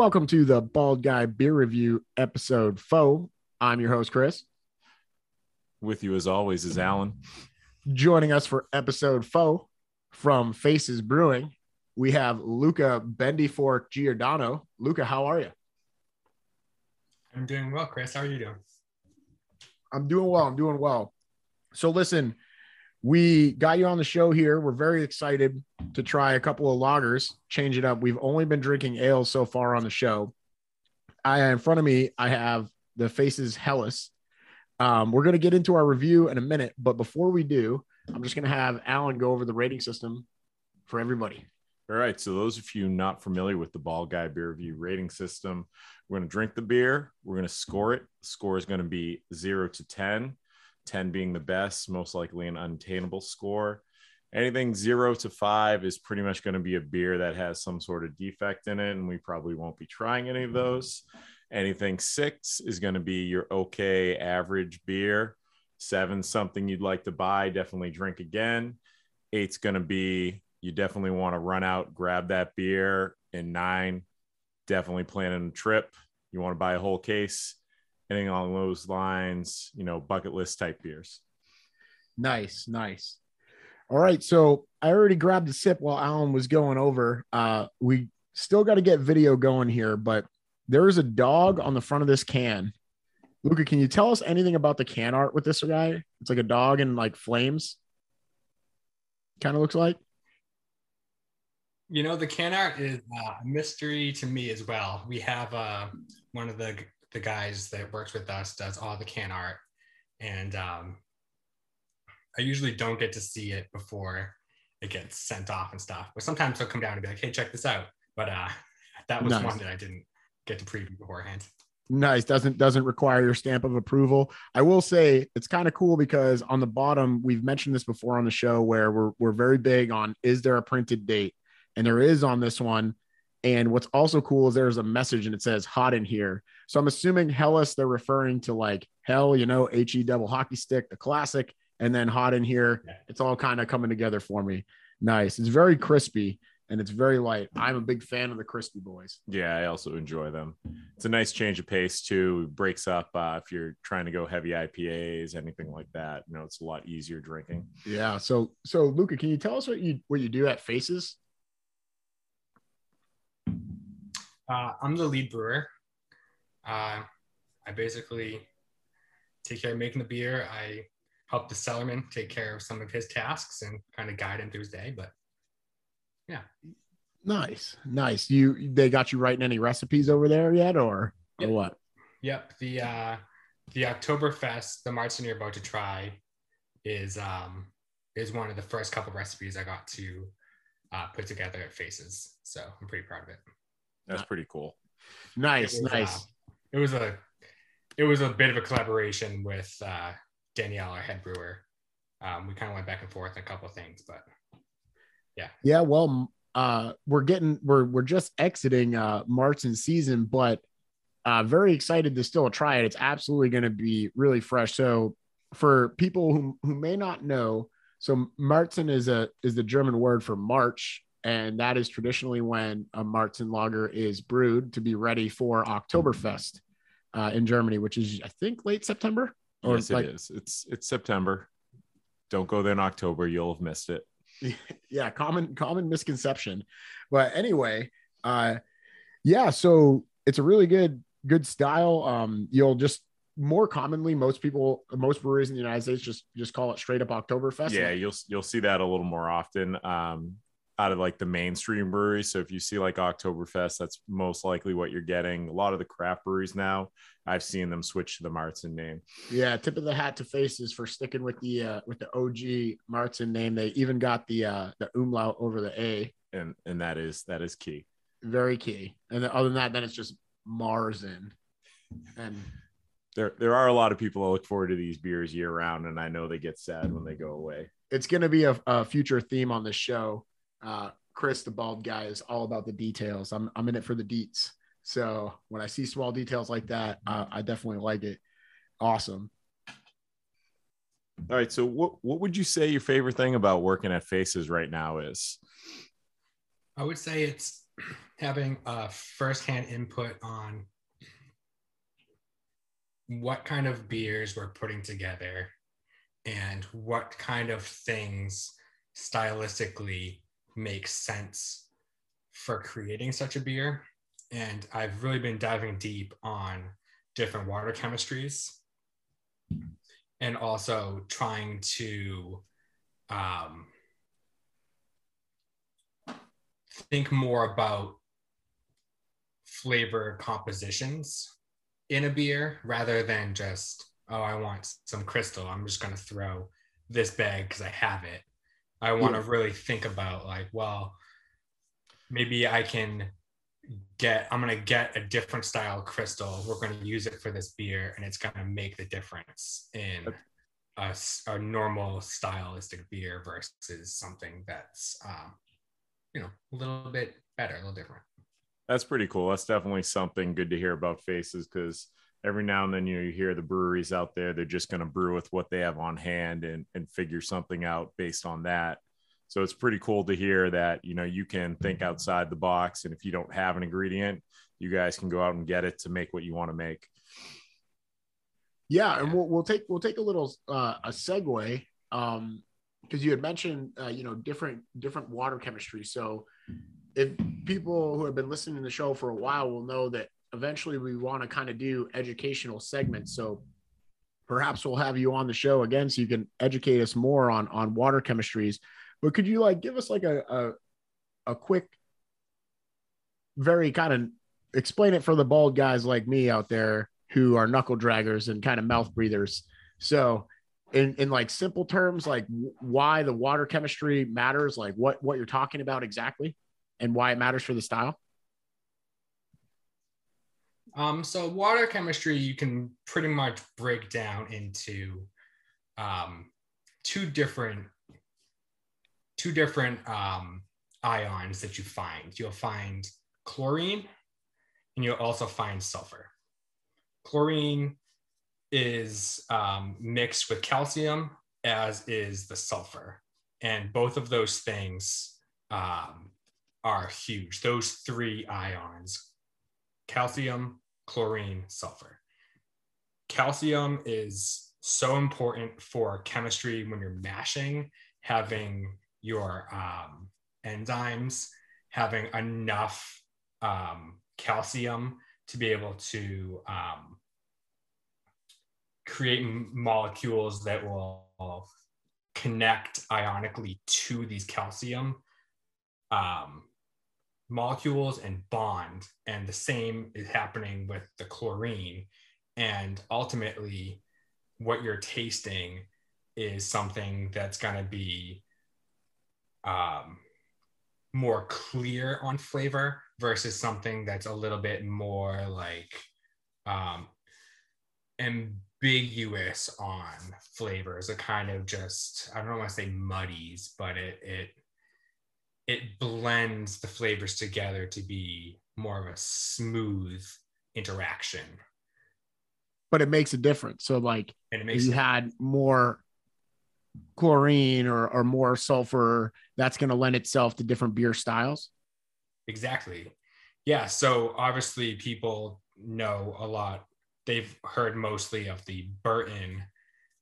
welcome to the Bald Guy Beer Review episode foe. I'm your host, Chris. With you as always is Alan. Joining us for episode foe from Faces Brewing, we have Luca Bendyfork Giordano. Luca, how are you? I'm doing well, Chris. How are you doing? I'm doing well. I'm doing well. So listen, we got you on the show here. We're very excited to try a couple of lagers, change it up. We've only been drinking ale so far on the show. I in front of me, I have the Faces Helles. Um, we're going to get into our review in a minute, but before we do, I'm just going to have Alan go over the rating system for everybody. All right. So, those of you not familiar with the Bald Guy Beer Review rating system, we're going to drink the beer. We're going to score it. The score is going to be zero to 10, 10 being the best, most likely an unattainable score. Anything zero to five is pretty much going to be a beer that has some sort of defect in it, and we probably won't be trying any of those. Anything six is going to be your okay average beer. Seven, something you'd like to buy, definitely drink again. Eight's going to be you definitely want to run out, grab that beer. And nine, definitely planning a trip. You want to buy a whole case, anything along those lines, you know, bucket list type beers. Nice, nice. All right. So I already grabbed a sip while Alan was going over. Uh, we still got to get video going here, but there is a dog on the front of this can. Luca, can you tell us anything about the can art with this guy? It's like a dog in like flames. Kind of looks like. You know, the can art is uh, a mystery to me as well. We have uh, one of the the guys that works with us does all the can art, and um, I usually don't get to see it before it gets sent off and stuff. But sometimes they'll come down and be like, "Hey, check this out." But uh, that was Nice. one that I didn't get to preview beforehand. Nice. Doesn't doesn't require your stamp of approval. I will say it's kind of cool because on the bottom, we've mentioned this before on the show where we're we're very big on is there a printed date? And there is on this one. And what's also cool is there's a message and it says hot in here. So I'm assuming Helles, they're referring to like hell, you know, HE double hockey stick, the classic, and then hot in here. Yeah. It's all kind of coming together for me. Nice. It's very crispy and it's very light. I'm a big fan of the crispy boys. Yeah, I also enjoy them. It's a nice change of pace too. It breaks up uh, if you're trying to go heavy IPAs, anything like that. You know, it's a lot easier drinking. Yeah. So so Luca, can you tell us what you what you do at Faces? Uh, I'm the lead brewer. Uh, I basically take care of making the beer. I help the cellarman take care of some of his tasks and kind of guide him through his day. But yeah. Nice, nice. You they got you writing any recipes over there yet, or Yep. or what? Yep, the uh, the Oktoberfest, the Märzen you're about to try, is um, is one of the first couple recipes I got to uh, put together at Faces. So I'm pretty proud of it. That's pretty cool. Nice, was, nice. uh, it was a it was a bit of a collaboration with uh, Danielle, our head brewer. Um, we kind of went back and forth on a couple of things, but Yeah, Yeah, well, uh, we're getting we're we're just exiting uh Märzen's season, but uh, very excited to still try it. It's absolutely going to be really fresh. So for people who who may not know, so Märzen is a is the German word for March, and that is traditionally when a Märzen lager is brewed to be ready for Oktoberfest uh, in Germany, which is I think late September or yes, like it is. It's it's September. Don't go there in October. You'll have missed it. yeah common common misconception but anyway uh yeah so it's a really good good style um you'll just more commonly most people most breweries in the united states just just call it straight up oktoberfest yeah, you'll you'll see that a little more often um, out of like the mainstream breweries. So if you see like Oktoberfest, that's most likely what you're getting. A lot of the craft breweries now, I've seen them switch to the Märzen name. yeah tip of the hat to faces for sticking with the uh with the og märzen name they even got the uh the umlaut over the a and and that is that is key. very key and other than that then it's just marzen and There there are a lot of people that look forward to these beers year round, and I know they get sad when they go away. it's going to be a, a future theme on the show. Uh, Chris, the bald guy, is all about the details. I'm, I'm in it for the deets. So when I see small details like that, uh, I definitely like it. Awesome. All right, so what what would you say your favorite thing about working at Faces right now is? I would say it's having a firsthand input on what kind of beers we're putting together and what kind of things stylistically make sense for creating such a beer. And I've really been diving deep on different water chemistries and also trying to um, think more about flavor compositions in a beer rather than just oh i want some crystal i'm just going to throw this bag because i have it i want to yeah. really think about like well maybe i can get i'm going to get a different style crystal we're going to use it for this beer and it's going to make the difference in a, a normal stylistic beer versus something that's um, you know a little bit better a little different that's pretty cool. That's definitely something good to hear about faces because every now and then you know you hear the breweries out there they're just going to brew with what they have on hand and and figure something out based on that. So it's pretty cool to hear that you know you can think outside the box and if you don't have an ingredient, you guys can go out and get it to make what you want to make. Yeah, and we'll, we'll take we'll take a little uh, a segue um, because you had mentioned uh, you know different different water chemistry. So if people who have been listening to the show for a while will know that eventually we want to kind of do educational segments. So perhaps we'll have you on the show again so you can educate us more on on water chemistries. But could you like give us like a a, a quick, very kind of explain it for the bald guys like me out there who are knuckle draggers and kind of mouth breathers. So in, in like simple terms, like why the water chemistry matters, like what, what you're talking about exactly and why it matters for the style? Um, so water chemistry, you can pretty much break down into um, two different two different um, ions that you find. You'll find chlorine, and you'll also find sulfur. Chlorine is um, mixed with calcium, as is the sulfur, and both of those things um, are huge. Those three ions calcium, chlorine, sulfur. Calcium is so important for chemistry when you're mashing, having your um, enzymes having enough um, calcium to be able to um, create molecules that will connect ionically to these calcium um, molecules and bond and the same is happening with the chlorine and ultimately what you're tasting is something that's going to be um, more clear on flavor versus something that's a little bit more like um, ambiguous on flavors. It kind of just I don't want to say muddies, but it it it blends the flavors together to be more of a smooth interaction. But it makes a difference. So like and it makes you had more chlorine or, or more sulfur, that's going to lend itself to different beer styles. Exactly. Yeah. So obviously people know a lot. They've heard mostly of the Burton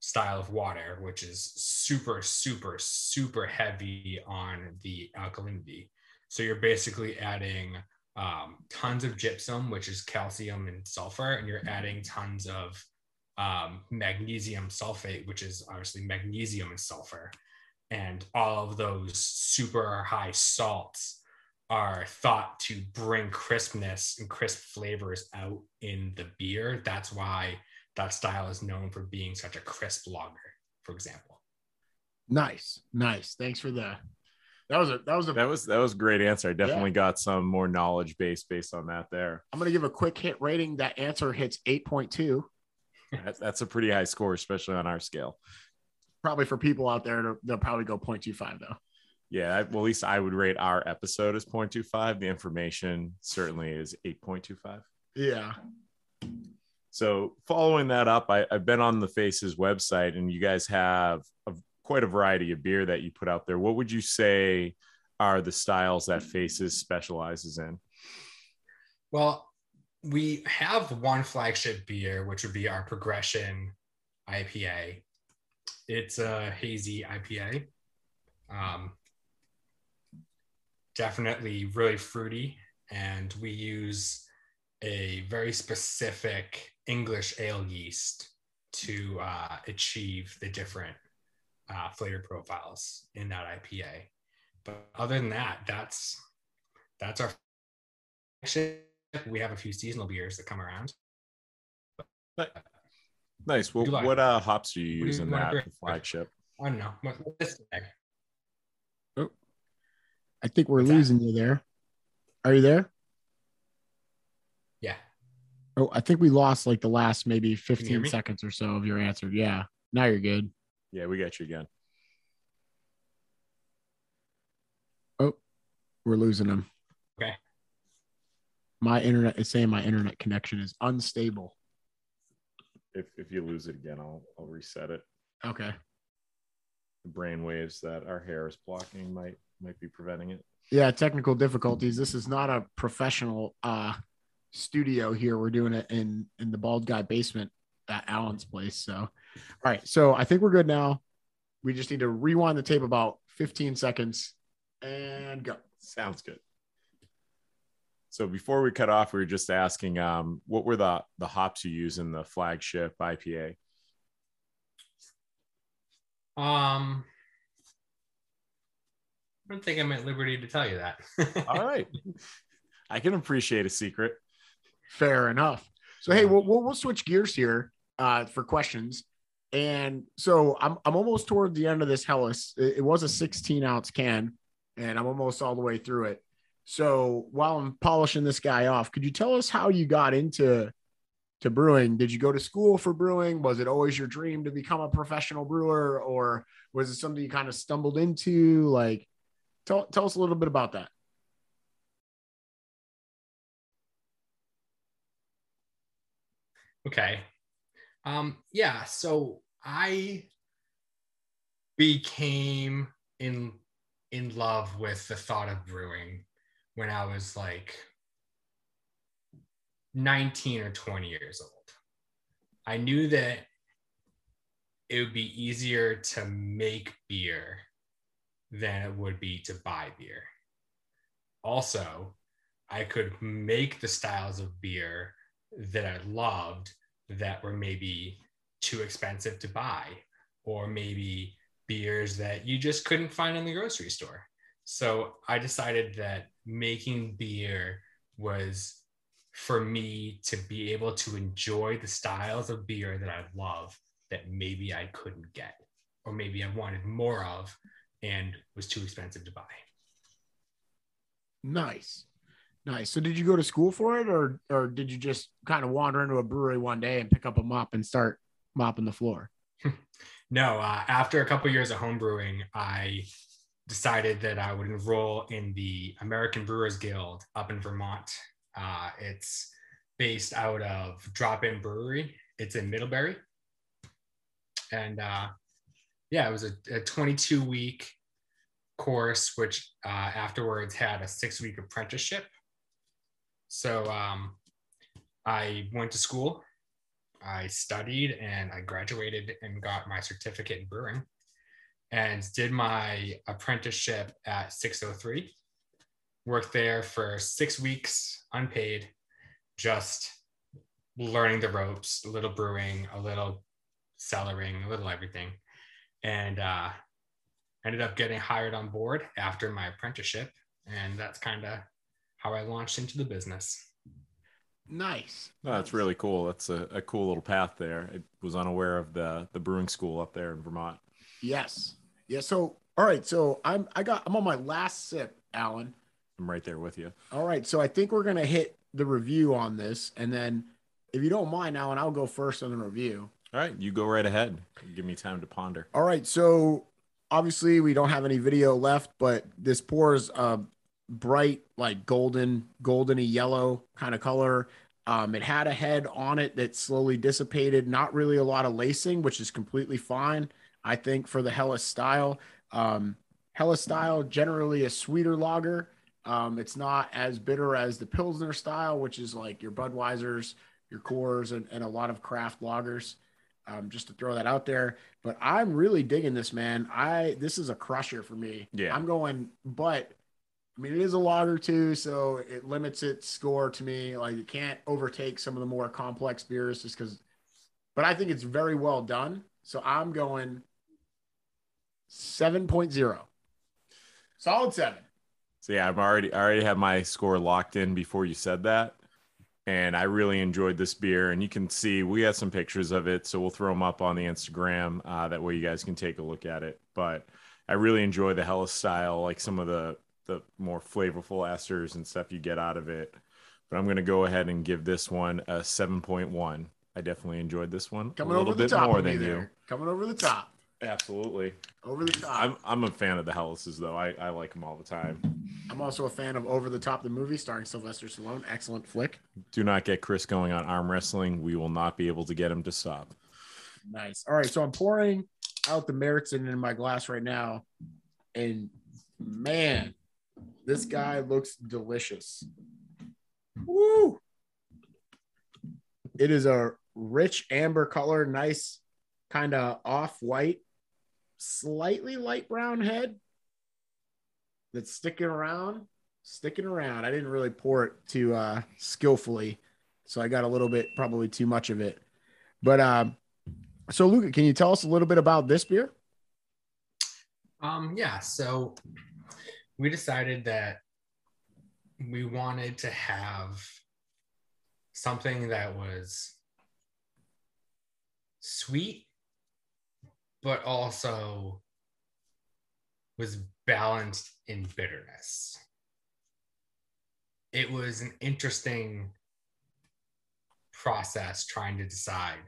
style of water, which is super, super, super heavy on the alkalinity. So you're basically adding um, tons of gypsum, which is calcium and sulfur, and you're adding tons of um, magnesium sulfate, which is obviously magnesium and sulfur. And all of those super high salts are thought to bring crispness and crisp flavors out in the beer. That's why that style is known for being such a crisp lager, for example. Nice, nice. Thanks for the. That was a that was a that was that was a great answer. I definitely yeah. got some more knowledge base based on that there. I'm gonna give a quick hit rating. That answer hits 8.2. That's, that's a pretty high score, especially on our scale. Probably for people out there, they'll probably go 0.25 though. Yeah, well, at least I would rate our episode as 0.25. The information certainly is 8.25. Yeah. So following that up, I, have been on the Faces website, and you guys have a, quite a variety of beer that you put out there. What would you say are the styles that Faces specializes in? Well, we have one flagship beer, which would be our Progression IPA. It's a hazy IPA. Um, definitely really fruity, and we use a very specific English ale yeast to uh, achieve the different uh, flavor profiles in that IPA. But other than that, that's that's our we have a few seasonal beers that come around. Nice. Well, like? what uh, hops do you use do you in that flagship? I don't know. What, what's oh, I think we're What's losing that? you there. Are you there? Oh, I think we lost like the last maybe 15 seconds or so of your answer. Yeah. Now you're good. Yeah, we got you again. Oh, we're losing them. Okay. My internet is saying my internet connection is unstable. If if you lose it again, I'll I'll reset it. Okay. The brain waves that our hair is blocking might might be preventing it. Yeah, technical difficulties. This is not a professional uh studio here. We're doing it in in the bald guy basement at Alan's place. So all right. So I think we're good now. We just need to rewind the tape about 15 seconds and go. Sounds good. So before we cut off, we were just asking, um, what were the the hops you use in the flagship IPA? Um, I don't think I'm at liberty to tell you that. All right, I can appreciate a secret. Fair enough. So hey, we'll we'll, we'll switch gears here uh, for questions. And so I'm I'm almost toward the end of this Helles. It, it was a 16 ounce can, and I'm almost all the way through it. So while I'm polishing this guy off, could you tell us how you got into to brewing? Did you go to school for brewing? Was it always your dream to become a professional brewer, or was it something you kind of stumbled into? Like, tell tell us a little bit about that. Okay. Um, yeah, so I became in in love with the thought of brewing when I was like 19 or 20 years old. I knew that it would be easier to make beer than it would be to buy beer. Also, I could make the styles of beer that I loved that were maybe too expensive to buy, or maybe beers that you just couldn't find in the grocery store. So I decided that making beer was for me to be able to enjoy the styles of beer that I love that maybe I couldn't get, or maybe I wanted more of and was too expensive to buy. Nice. Nice. So did you go to school for it or or did you just kind of wander into a brewery one day and pick up a mop and start mopping the floor? no, uh, after a couple of years of home brewing, I decided that I would enroll in the American Brewers Guild up in Vermont. Uh, it's based out of Drop In Brewery. It's in Middlebury. And uh, yeah, it was a, a 22 week course, which uh, afterwards had a six week apprenticeship. So um, I went to school, I studied, and I graduated and got my certificate in brewing and did my apprenticeship at 603. Worked there for six weeks, unpaid, just learning the ropes, a little brewing, a little cellaring, a little everything. And uh, ended up getting hired on board after my apprenticeship. And that's kind of how I launched into the business. Nice. Oh, that's really cool. That's a, a cool little path there. I was unaware of the the brewing school up there in Vermont. Yes. Yeah. So, all right. So I'm, I got, I'm on my last sip, Alan. I'm right there with you. All right. So I think we're going to hit the review on this. And then if you don't mind, Alan, I'll go first on the review. All right. You go right ahead. Give me time to ponder. All right. So obviously we don't have any video left, but this pours a bright, like golden, goldeny yellow kind of color. Um, it had a head on it that slowly dissipated, not really a lot of lacing, which is completely fine. I think for the Hella style. Um, Helles style, generally a sweeter lager. Um, it's not as bitter as the Pilsner style, which is like your Budweisers, your Coors, and, and a lot of craft lagers. Um, just to throw that out there. But I'm really digging this, man. I this is a crusher for me. Yeah. I'm going, but I mean it is a lager too, so it limits its score to me. Like it can't overtake some of the more complex beers just because. But I think it's very well done. So I'm going 7.0. Solid seven. So yeah, I'm already I already have my score locked in before you said that. And I really enjoyed this beer. And you can see we have some pictures of it. So we'll throw them up on the Instagram. Uh, that way you guys can take a look at it. But I really enjoy the Hella style, like some of the the more flavorful esters and stuff you get out of it. But I'm gonna go ahead and give this one a 7.1. I definitely enjoyed this one Coming a little over the bit top more than you. Coming over the top. Absolutely. Over the top. I'm I'm a fan of the Helles's though. I, I like them all the time. I'm also a fan of Over the Top, the movie starring Sylvester Stallone. Excellent flick. Do not get Chris going on arm wrestling. We will not be able to get him to stop. Nice. All right, so I'm pouring out the Märzen in my glass right now, and man, this guy looks delicious. Woo! It is a rich amber color, nice, kind of off white, slightly light brown head that's sticking around, sticking around. I didn't really pour it too uh, skillfully, so I got a little bit, probably too much of it. But um, so Luca, can you tell us a little bit about this beer? Um, yeah, so we decided that we wanted to have something that was sweet, but also was balanced in bitterness. It was an interesting process trying to decide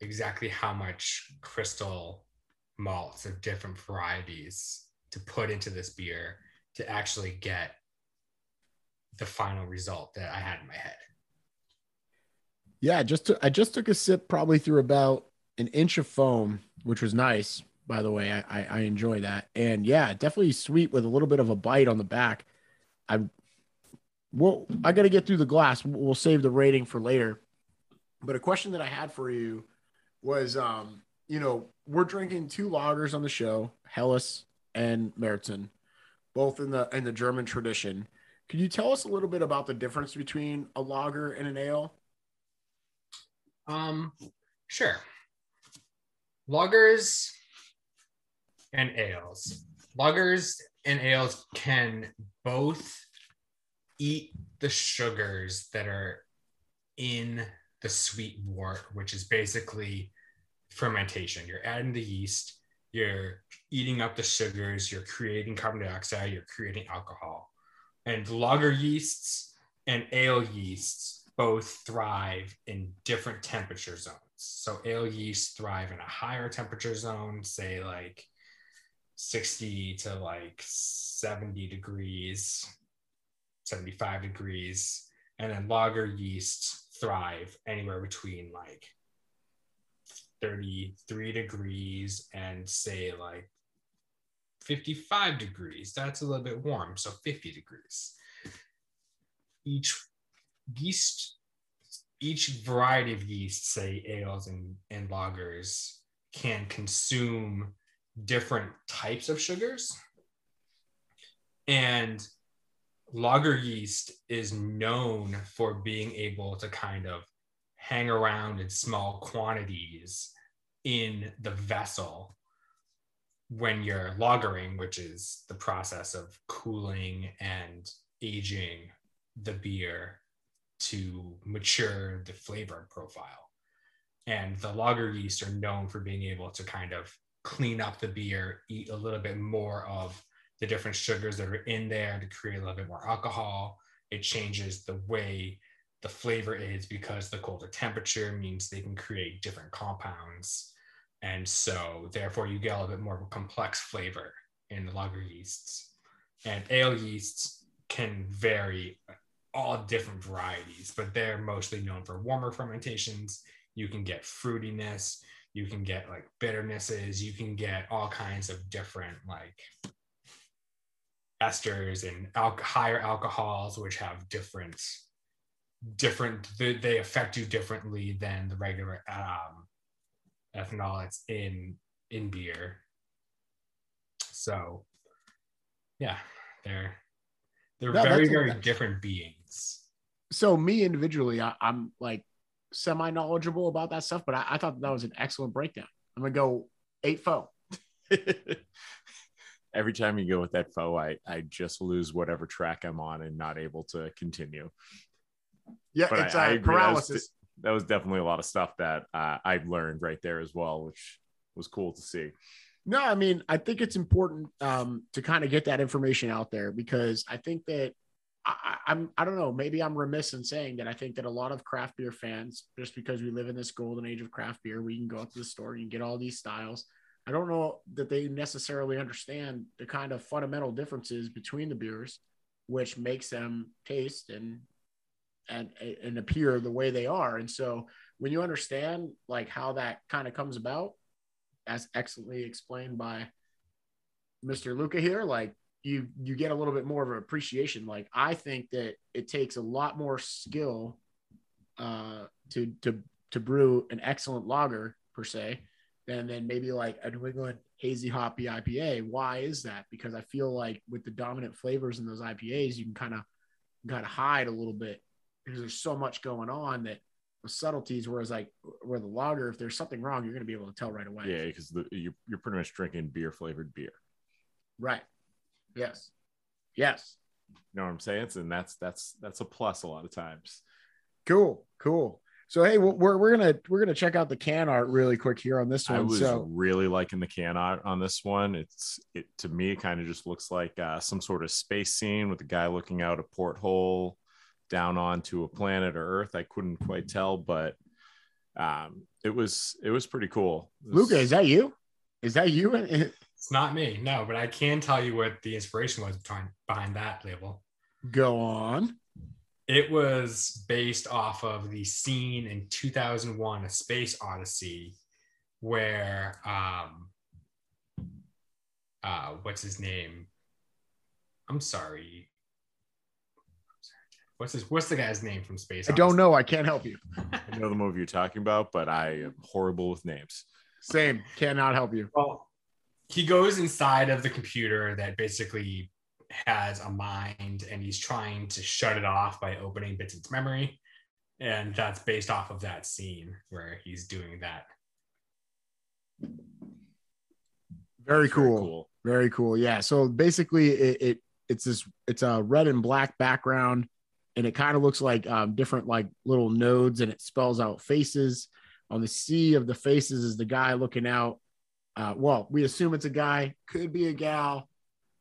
exactly how much crystal malts of different varieties to put into this beer to actually get the final result that I had in my head. Yeah, just I just took a sip, probably through about an inch of foam, which was nice. By the way, I, I, I enjoy that, and yeah, definitely sweet with a little bit of a bite on the back. I well, I got to get through the glass. We'll save the rating for later. But a question that I had for you was, um, you know, we're drinking two lagers on the show, Helles and Märzen, both in the in the German tradition. Can you tell us a little bit about the difference between a lager and an ale? Um, sure. Lagers and ales. Lagers and ales can both eat the sugars that are in the sweet wort, which is basically fermentation. You're adding the yeast, you're eating up the sugars, you're creating carbon dioxide, you're creating alcohol. And lager yeasts and ale yeasts both thrive in different temperature zones. So ale yeasts thrive in a higher temperature zone, say like 60 to like 70 degrees, 75 degrees. And then lager yeasts thrive anywhere between like 33 degrees and say like 55 degrees. That's a little bit warm, so 50 degrees. Each yeast, each variety of yeast, say ales and, and lagers, can consume different types of sugars. And lager yeast is known for being able to kind of hang around in small quantities in the vessel when you're lagering, which is the process of cooling and aging the beer to mature the flavor profile. And the lager yeast are known for being able to kind of clean up the beer, eat a little bit more of the different sugars that are in there to create a little bit more alcohol. It changes the way the flavor is because the colder temperature means they can create different compounds. And so, therefore, you get a little bit more of a complex flavor in the lager yeasts. And ale yeasts can vary all different varieties, but they're mostly known for warmer fermentations. You can get fruitiness, you can get like bitternesses, you can get all kinds of different like esters and al- higher alcohols, which have different different they, they affect you differently than the regular um, ethanol that's in in beer. So, yeah, they're they're No, very very different beings. So me individually, I, I'm like semi knowledgeable about that stuff, but I, I thought that was an excellent breakdown. I'm gonna go eight foe. Every time you go with that foe, I, I just lose whatever track I'm on and not able to continue. Yeah, But it's I- I uh. That was paralysis. That was definitely a lot of stuff that uh, I learned right there as well, which was cool to see. No, I mean, I think it's important um, to kind of get that information out there because I think that I, I- I'm, I don't know, maybe I'm remiss in saying that I think that a lot of craft beer fans, just because we live in this golden age of craft beer, we can go up to the store and get all these styles. I don't know that they necessarily understand the kind of fundamental differences between the beers, which makes them taste and and and appear the way they are. And so when you understand like how that kind of comes about, as excellently explained by Mr. Luca here, like you you get a little bit more of an appreciation. Like I think that it takes a lot more skill uh, to to to brew an excellent lager per se than then maybe like a New England hazy hoppy IPA. Why is that? Because I feel like with the dominant flavors in those IPAs, you can kind of kind of hide a little bit because there's so much going on that the subtleties. Whereas like where the lager, if there's something wrong, you're going to be able to tell right away. Yeah, because you're, you're pretty much drinking beer flavored beer. Right. Yes. Yes. You know what I'm saying? And that's that's that's a plus a lot of times. Cool. Cool. So hey, we're we're gonna we're gonna check out the can art really quick here on this one. I was So really liking the can art on this one. It's it to me it kind of just looks like uh, some sort of space scene with a guy looking out a porthole down onto a planet or Earth. I couldn't quite tell, but um, it was it was pretty cool. Was- Luca, is that you? Is that you? It's not me, no, but I can tell you what the inspiration was behind, behind that label. Go on. It was based off of the scene in 2001, A Space Odyssey, where um, uh, what's his name? I'm sorry. What's his What's the guy's name from Space? I don't know. I can't help you. I know the movie you're talking about, but I am horrible with names. Same. Cannot help you. Well, he goes inside of the computer that basically has a mind and he's trying to shut it off by opening bits of its memory. And that's based off of that scene where he's doing that. Very It's cool. Very cool. Yeah. So basically, it, it it's this it's a red and black background, and it kind of looks like um, different like little nodes, and it spells out faces. On the sea of the faces is the guy looking out. Uh, well, we assume it's a guy, could be a gal.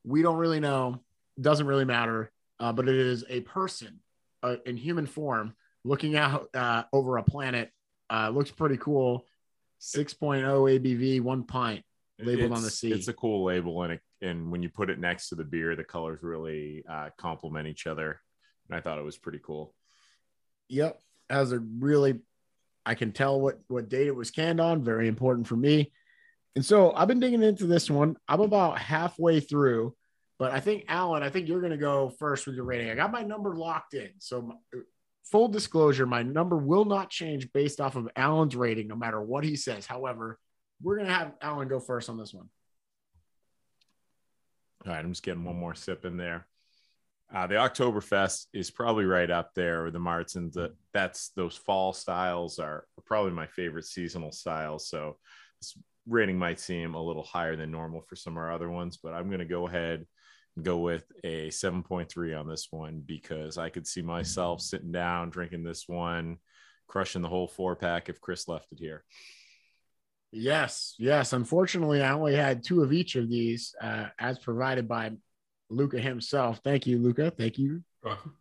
We don't really know. Doesn't really matter. Uh, but it is a person uh, in human form looking out uh, over a planet. Uh, looks pretty cool. 6.0 ABV, one pint labeled on the sea It's a cool label, and it, and when you put it next to the beer, the colors really uh, complement each other. And I thought it was pretty cool. Yep. Has a really, I can tell what what date it was canned on. Very important for me. And so I've been digging into this one. I'm about halfway through, but I think Alan, I think you're going to go first with your rating. I got my number locked in. So my- full disclosure, my number will not change based off of Alan's rating, no matter what he says. However, we're going to have Alan go first on this one. All right, I'm just getting one more sip in there. Uh, the Oktoberfest is probably right up there with the Märzens. That that's those fall styles are probably my favorite seasonal styles. So this rating might seem a little higher than normal for some of our other ones, but I'm going to go ahead and go with a 7.3 on this one because I could see myself sitting down drinking this one, crushing the whole four pack if Chris left it here. Yes, yes. Unfortunately, I only had two of each of these, uh, as provided by Luca himself. Thank you, Luca. Thank you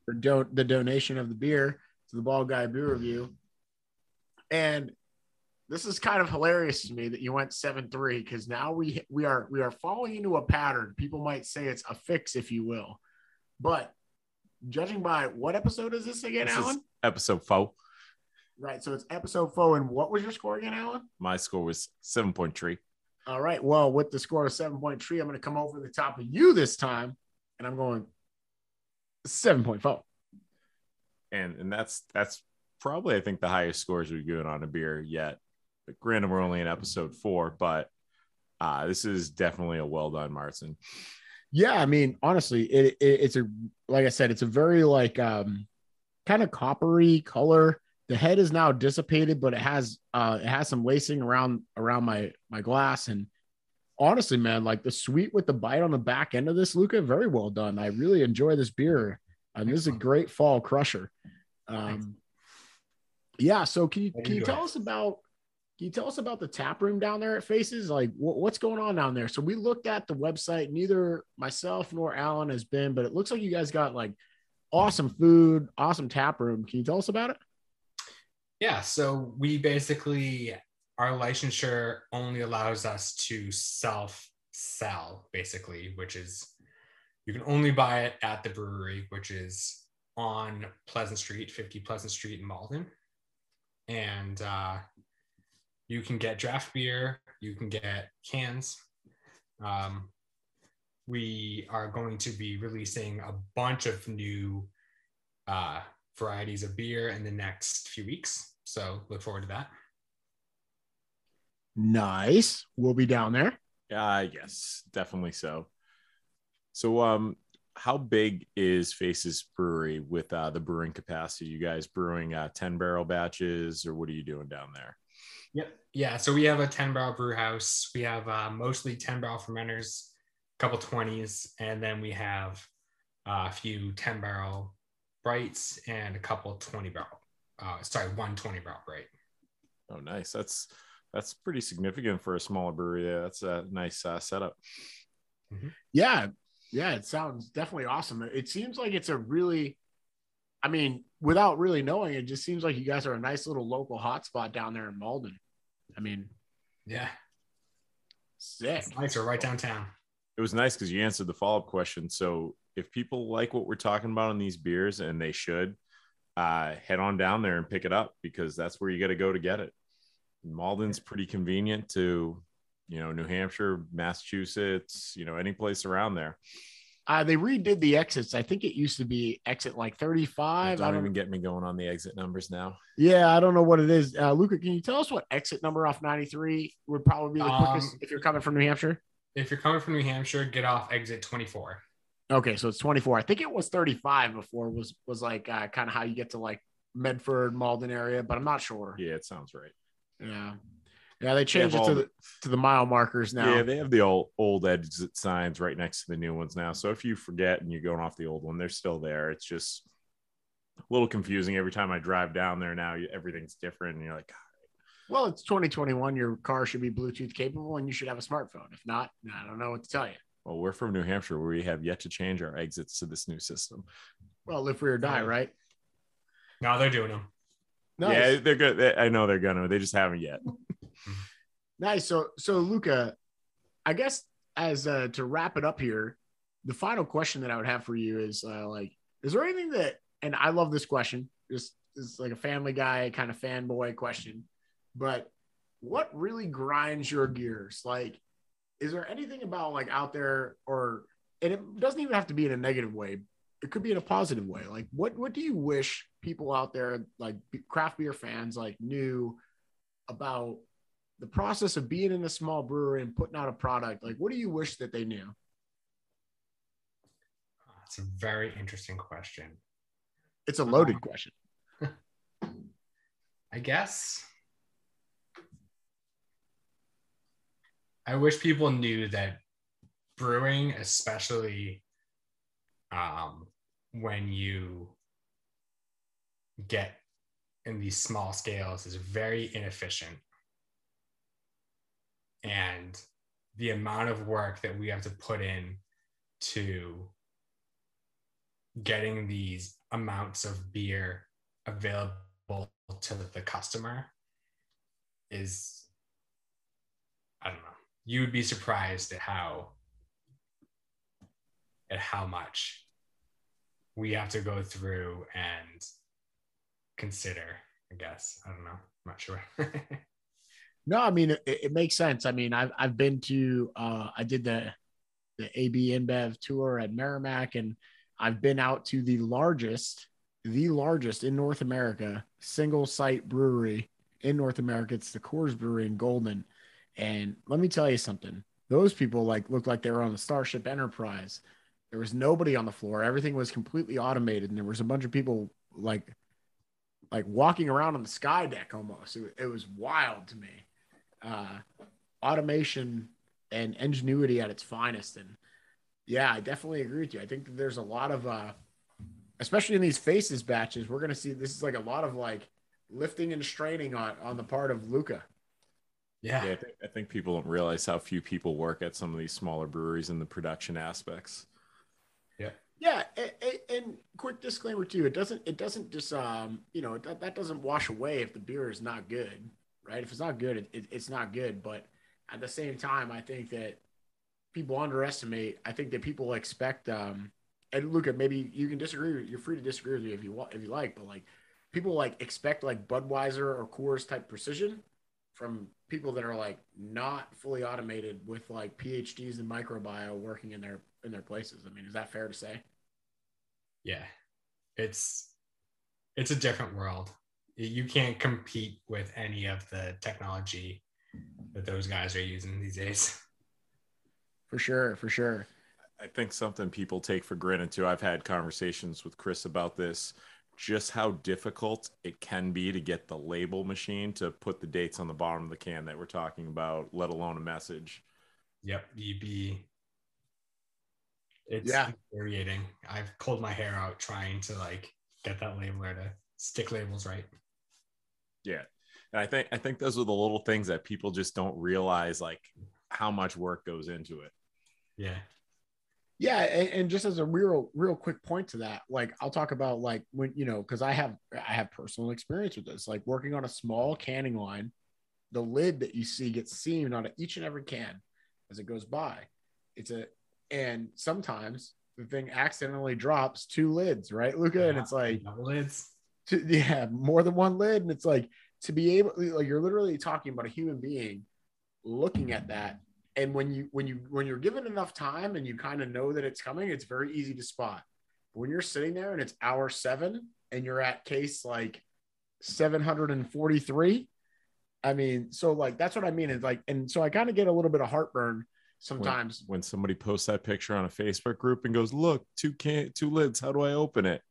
for do- the donation of the beer to the Bald Guy Beer Review. And this is kind of hilarious to me that you went seven three because now we we are we are falling into a pattern. People might say it's a fix, if you will, but judging by what episode is this again, This is Alan? episode four. right. So it's episode four. And what was your score again, Alan? My score was 7.3. All right. Well, with the score of seven point three, I'm going to come over the top of you this time, and I'm going 7.4. And and that's that's probably I think the highest scores we've given on a beer yet. But granted, we're only in episode four, but uh, this is definitely a well done Märzen. Yeah, I mean, honestly, it, it, it's a like I said, it's a very like um kind of coppery color. The head is now dissipated, but it has uh it has some lacing around around my my glass. And honestly, man, like the sweet with the bite on the back end of this, Luca, very well done. I really enjoy this beer. And this is a great fall crusher. Um yeah, so can you can you tell us about can you tell us about the tap room down there at Faces? Like, what's going on down there? So we looked at the website. Neither myself nor Alan has been, but it looks like you guys got like awesome food, awesome tap room. Can you tell us about it? Yeah. So we basically our licensure only allows us to self sell, basically, which is you can only buy it at the brewery, which is on Pleasant Street, 50 Pleasant Street in Malden. And uh, you can get draft beer, you can get cans. Um, we are going to be releasing a bunch of new uh, varieties of beer in the next few weeks. So look forward to that. Nice. We'll be down there. Uh, yes, definitely so. So, um, how big is Faces Brewery with uh, the brewing capacity? You guys brewing uh, 10 barrel batches, or what are you doing down there? Yep. Yeah. So we have a 10 barrel brew house. We have uh, mostly 10 barrel fermenters, a couple 20s, and then we have uh, a few 10 barrel brights and a couple 20 barrel. Uh, sorry, one 20 barrel bright. Oh, nice. That's that's pretty significant for a smaller brewery. Yeah, that's a nice uh, setup. Mm-hmm. Yeah, yeah, it sounds definitely awesome. It seems like it's a really I mean, without really knowing, it just seems like you guys are a nice little local hotspot down there in Malden. I mean, yeah, sick. It's nice. We're right downtown. It was nice because you answered the follow up question. So if people like what we're talking about on these beers, and they should, uh, head on down there and pick it up because that's where you got to go to get it. Malden's pretty convenient to, you know, New Hampshire, Massachusetts, you know, any place around there. Uh, they redid the exits. I think it used to be exit like 35. Don't, don't even get me going on the exit numbers now. Yeah, I don't know what it is. Uh, Luca, can you tell us what exit number off 93 would probably be the quickest um, if you're coming from New Hampshire? If you're coming from New Hampshire, get off exit 24. Okay, so it's 24. I think it was 35 before was was like uh, kind of how you get to like Medford, Malden area, but I'm not sure. Yeah, it sounds right. Yeah. Yeah, they changed they it to the, to the mile markers now. Yeah, they have the old old exit signs right next to the new ones now. So if you forget and you're going off the old one, they're still there. It's just a little confusing every time I drive down there. Now everything's different, and you're like, well, it's 2021. Your car should be Bluetooth capable, and you should have a smartphone. If not, I don't know what to tell you. Well, we're from New Hampshire, where we have yet to change our exits to this new system. Well, live free or die, right? No, they're doing them. Nice. Yeah, they're good. I know they're gonna. They just haven't yet. Nice. So, so Luca, I guess as uh, to wrap it up here, the final question that I would have for you is uh, like, is there anything that, and I love this question, just is like a Family Guy kind of fanboy question, but what really grinds your gears? Like, is there anything about like out there, or and it doesn't even have to be in a negative way. It could be in a positive way. Like, what what do you wish people out there, like craft beer fans, like knew about the process of being in a small brewery and putting out a product? Like what do you wish that they knew? It's a very interesting question. It's a loaded um, question. I guess i wish people knew that brewing especially um, when you get in these small scales is very inefficient. And the amount of work that we have to put in to getting these amounts of beer available to the customer is i don't know. You would be surprised at how at how much we have to go through and consider i guess i don't know i'm not sure No, I mean it, it, makes sense. I mean, I've I've been to uh I did the the AB InBev tour at Merrimack, and I've been out to the largest, the largest in North America single site brewery in North America. It's the Coors Brewery in Golden. And let me tell you something. Those people like looked like they were on the Starship Enterprise. There was nobody on the floor. Everything was completely automated, and there was a bunch of people like like walking around on the sky deck almost. It, it was wild to me. Uh, automation and ingenuity at its finest. And yeah, I definitely agree with you. I think that there's a lot of, uh, especially in these faces batches, we're going to see this is like a lot of like lifting and straining on, on the part of Luca. Yeah. yeah I, think, I think people don't realize how few people work at some of these smaller breweries in the production aspects. Yeah. And, and, quick disclaimer too. It doesn't. It doesn't just. Um, you know, that, that doesn't wash away if the beer is not good, right? If it's not good, it, it, it's not good. But at the same time, I think that people underestimate. I think that people expect. Um, and Luca, maybe you can disagree. You're free to disagree with me if you want, if you like. But like, people like expect like Budweiser or Coors type precision from people that are like not fully automated with like PhDs in microbiome working in their in their places. I mean, is that fair to say? Yeah, it's it's a different world. You can't compete with any of the technology that those guys are using these days. For sure, for sure. I think something people take for granted too. I've had conversations with Chris about this, just how difficult it can be to get the label machine to put the dates on the bottom of the can that we're talking about, let alone a message. Yep, EB. It's yeah. infuriating. I've pulled my hair out trying to like get that labeler to stick labels right. Yeah. And I think I think those are the little things that people just don't realize like how much work goes into it. Yeah. Yeah, and, and, just as a real, real quick point to that, like I'll talk about like when you know, because I have I have personal experience with this, like working on a small canning line, the lid that you see gets seamed on each and every can as it goes by. It's a and sometimes the thing accidentally drops two lids, right, Luca? Yeah, and it's like lids. To, yeah, more than one lid, and it's like to be able like you're literally talking about a human being looking at that and when you when you when you're given enough time and you kind of know that it's coming it's very easy to spot but when you're sitting there and it's hour seven and you're at case like 743 i mean so like that's what i mean it's like and so i kind of get a little bit of heartburn sometimes when, when, somebody posts that picture on a facebook group and goes look two can two lids how do i open it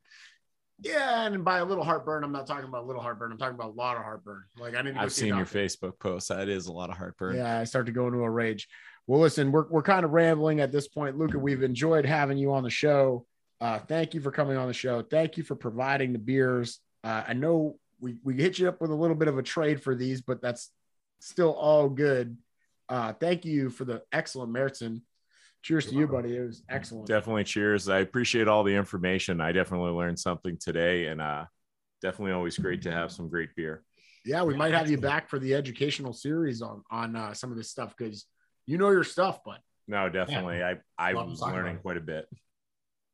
yeah, and by a little heartburn, I'm not talking about a little heartburn. I'm talking about a lot of heartburn. Like I need I've seen your Facebook post. That is a lot of heartburn. Yeah, I start to go into a rage. Well, listen, we're we're kind of rambling at this point, Luca. We've enjoyed having you on the show. Uh, thank you for coming on the show. Thank you for providing the beers. Uh, I know we we hit you up with a little bit of a trade for these, but that's still all good. Uh, thank you for the excellent Märzen cheers to you, buddy. It was excellent. Definitely cheers. I appreciate all the information. I definitely learned something today, and uh, definitely always great to have some great beer. Yeah, we might have you back for the educational series on on uh, some of this stuff because you know your stuff, but no, definitely. Yeah. I I was learning quite a bit.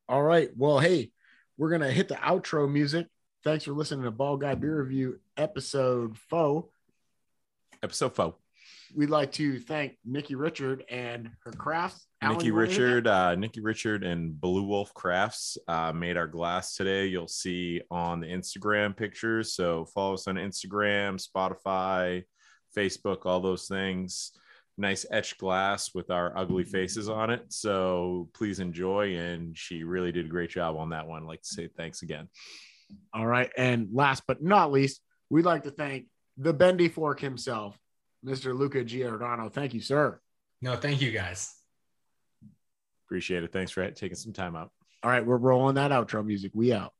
All right. Well, hey, we're gonna hit the outro music. Thanks for listening to Bald Guy Beer Review episode four. Episode four we'd like to thank Nikki Richard and her crafts. Nikki Richard, uh, Nikki Richard and Blue Wolf Crafts uh, made our glass today. You'll see on the Instagram pictures. So follow us on Instagram, Spotify, Facebook, all those things. Nice etched glass with our ugly faces on it. So please enjoy. And she really did a great job on that one. I'd like to say thanks again. All right. And last but not least, we'd like to thank the Bendy Fork himself, Mr. Luca Giordano. Thank you, sir. No, thank you guys. Appreciate it. Thanks for taking some time out. All right, we're rolling that outro music. We out.